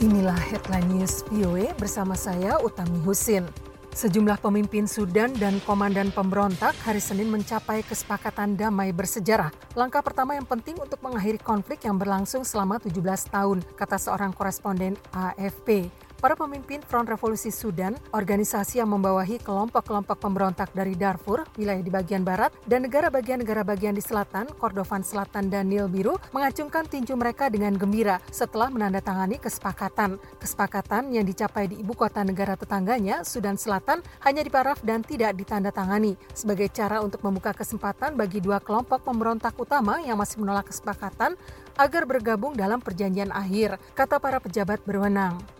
Inilah headline news VOA bersama saya Utami Husin. Sejumlah pemimpin Sudan dan komandan pemberontak hari Senin mencapai kesepakatan damai bersejarah. Langkah pertama yang penting untuk mengakhiri konflik yang berlangsung selama 17 tahun, kata seorang koresponden AFP. Para pemimpin Front Revolusi Sudan, organisasi yang membawahi kelompok-kelompok pemberontak dari Darfur, wilayah di bagian barat, dan negara bagian-negara bagian di selatan, Kordofan Selatan dan Nil Biru, mengacungkan tinju mereka dengan gembira setelah menandatangani kesepakatan. Kesepakatan yang dicapai di ibu kota negara tetangganya, Sudan Selatan, hanya diparaf dan tidak ditandatangani sebagai cara untuk membuka kesempatan bagi dua kelompok pemberontak utama yang masih menolak kesepakatan agar bergabung dalam perjanjian akhir, kata para pejabat berwenang.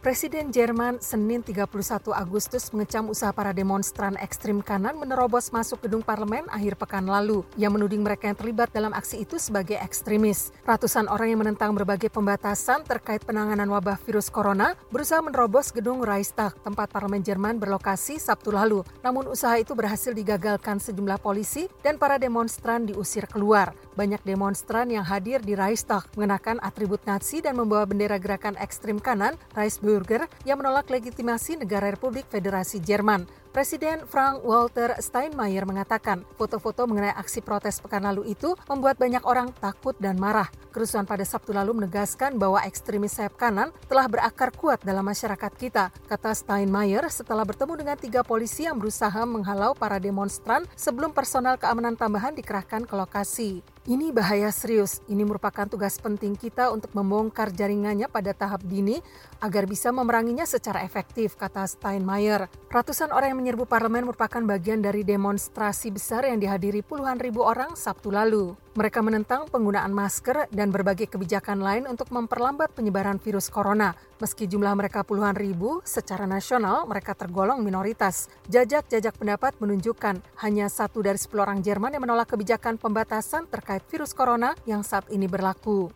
Presiden Jerman Senin 31 Agustus mengecam usaha para demonstran ekstrim kanan menerobos masuk gedung parlemen akhir pekan lalu. yang menuding mereka yang terlibat dalam aksi itu sebagai ekstremis. Ratusan orang yang menentang berbagai pembatasan terkait penanganan wabah virus corona berusaha menerobos gedung Reichstag, tempat parlemen Jerman berlokasi Sabtu lalu. Namun usaha itu berhasil digagalkan sejumlah polisi dan para demonstran diusir keluar. Banyak demonstran yang hadir di Reichstag mengenakan atribut Nazi dan membawa bendera gerakan ekstrim kanan Reichsbürger Bürger yang menolak legitimasi negara Republik Federasi Jerman. Presiden Frank Walter Steinmeier mengatakan foto-foto mengenai aksi protes pekan lalu itu membuat banyak orang takut dan marah. Kerusuhan pada Sabtu lalu menegaskan bahwa ekstremis sayap kanan telah berakar kuat dalam masyarakat kita, kata Steinmeier setelah bertemu dengan tiga polisi yang berusaha menghalau para demonstran sebelum personal keamanan tambahan dikerahkan ke lokasi. Ini bahaya serius. Ini merupakan tugas penting kita untuk membongkar jaringannya pada tahap dini agar bisa memeranginya secara efektif, kata Steinmeier. Ratusan orang yang menyerbu parlemen merupakan bagian dari demonstrasi besar yang dihadiri puluhan ribu orang Sabtu lalu. Mereka menentang penggunaan masker dan berbagai kebijakan lain untuk memperlambat penyebaran virus corona. Meski jumlah mereka puluhan ribu, secara nasional mereka tergolong minoritas. Jajak-jajak pendapat menunjukkan hanya satu dari sepuluh orang Jerman yang menolak kebijakan pembatasan terkait virus corona yang saat ini berlaku.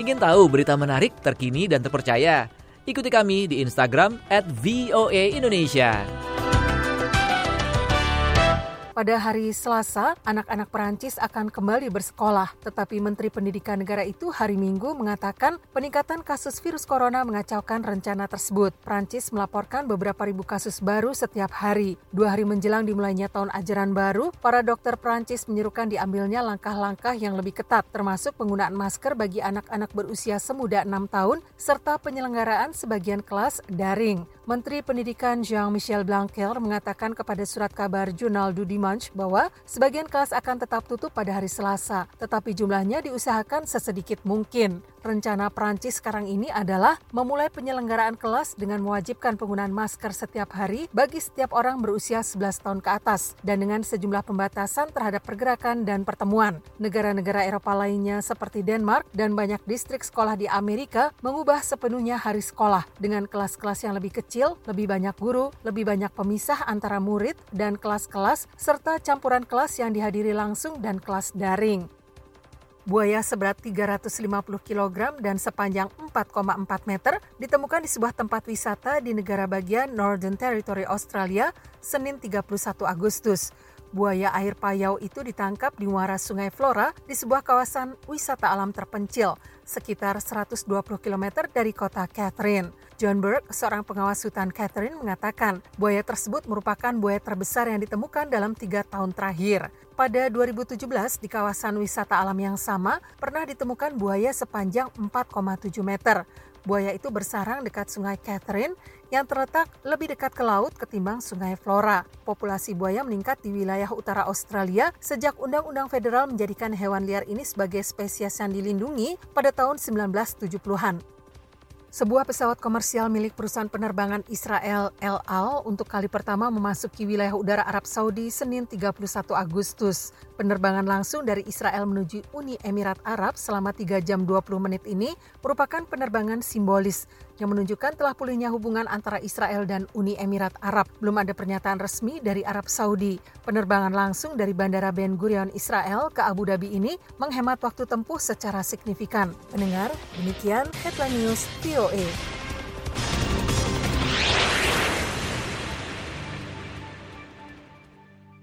Ingin tahu berita menarik, terkini, dan terpercaya? Ikuti kami di Instagram at VOA Indonesia. Pada hari Selasa, anak-anak Perancis akan kembali bersekolah, tetapi Menteri Pendidikan Negara itu hari Minggu mengatakan peningkatan kasus virus corona mengacaukan rencana tersebut. Perancis melaporkan beberapa ribu kasus baru setiap hari. Dua hari menjelang dimulainya tahun ajaran baru, para dokter Perancis menyerukan diambilnya langkah-langkah yang lebih ketat, termasuk penggunaan masker bagi anak-anak berusia semuda 6 tahun, serta penyelenggaraan sebagian kelas daring. Menteri Pendidikan Jean-Michel Blanquer mengatakan kepada surat kabar jurnal du Dimanche bahwa sebagian kelas akan tetap tutup pada hari Selasa, tetapi jumlahnya diusahakan sesedikit mungkin. Rencana Prancis sekarang ini adalah memulai penyelenggaraan kelas dengan mewajibkan penggunaan masker setiap hari bagi setiap orang berusia 11 tahun ke atas dan dengan sejumlah pembatasan terhadap pergerakan dan pertemuan. Negara-negara Eropa lainnya seperti Denmark dan banyak distrik sekolah di Amerika mengubah sepenuhnya hari sekolah dengan kelas-kelas yang lebih kecil, lebih banyak guru, lebih banyak pemisah antara murid dan kelas-kelas serta campuran kelas yang dihadiri langsung dan kelas daring. Buaya seberat 350 kg dan sepanjang 4,4 meter ditemukan di sebuah tempat wisata di negara bagian Northern Territory Australia Senin 31 Agustus. Buaya air payau itu ditangkap di muara Sungai Flora di sebuah kawasan wisata alam terpencil sekitar 120 km dari kota Catherine. John Burke, seorang pengawas hutan Catherine, mengatakan buaya tersebut merupakan buaya terbesar yang ditemukan dalam tiga tahun terakhir. Pada 2017, di kawasan wisata alam yang sama, pernah ditemukan buaya sepanjang 4,7 meter. Buaya itu bersarang dekat Sungai Catherine yang terletak lebih dekat ke laut ketimbang Sungai Flora. Populasi buaya meningkat di wilayah utara Australia sejak Undang-Undang Federal menjadikan hewan liar ini sebagai spesies yang dilindungi pada tahun 1970-an. Sebuah pesawat komersial milik perusahaan penerbangan Israel El Al untuk kali pertama memasuki wilayah udara Arab Saudi Senin 31 Agustus. Penerbangan langsung dari Israel menuju Uni Emirat Arab selama 3 jam 20 menit ini merupakan penerbangan simbolis yang menunjukkan telah pulihnya hubungan antara Israel dan Uni Emirat Arab. Belum ada pernyataan resmi dari Arab Saudi. Penerbangan langsung dari Bandara Ben Gurion Israel ke Abu Dhabi ini menghemat waktu tempuh secara signifikan. Mendengar, demikian Headline News VOA.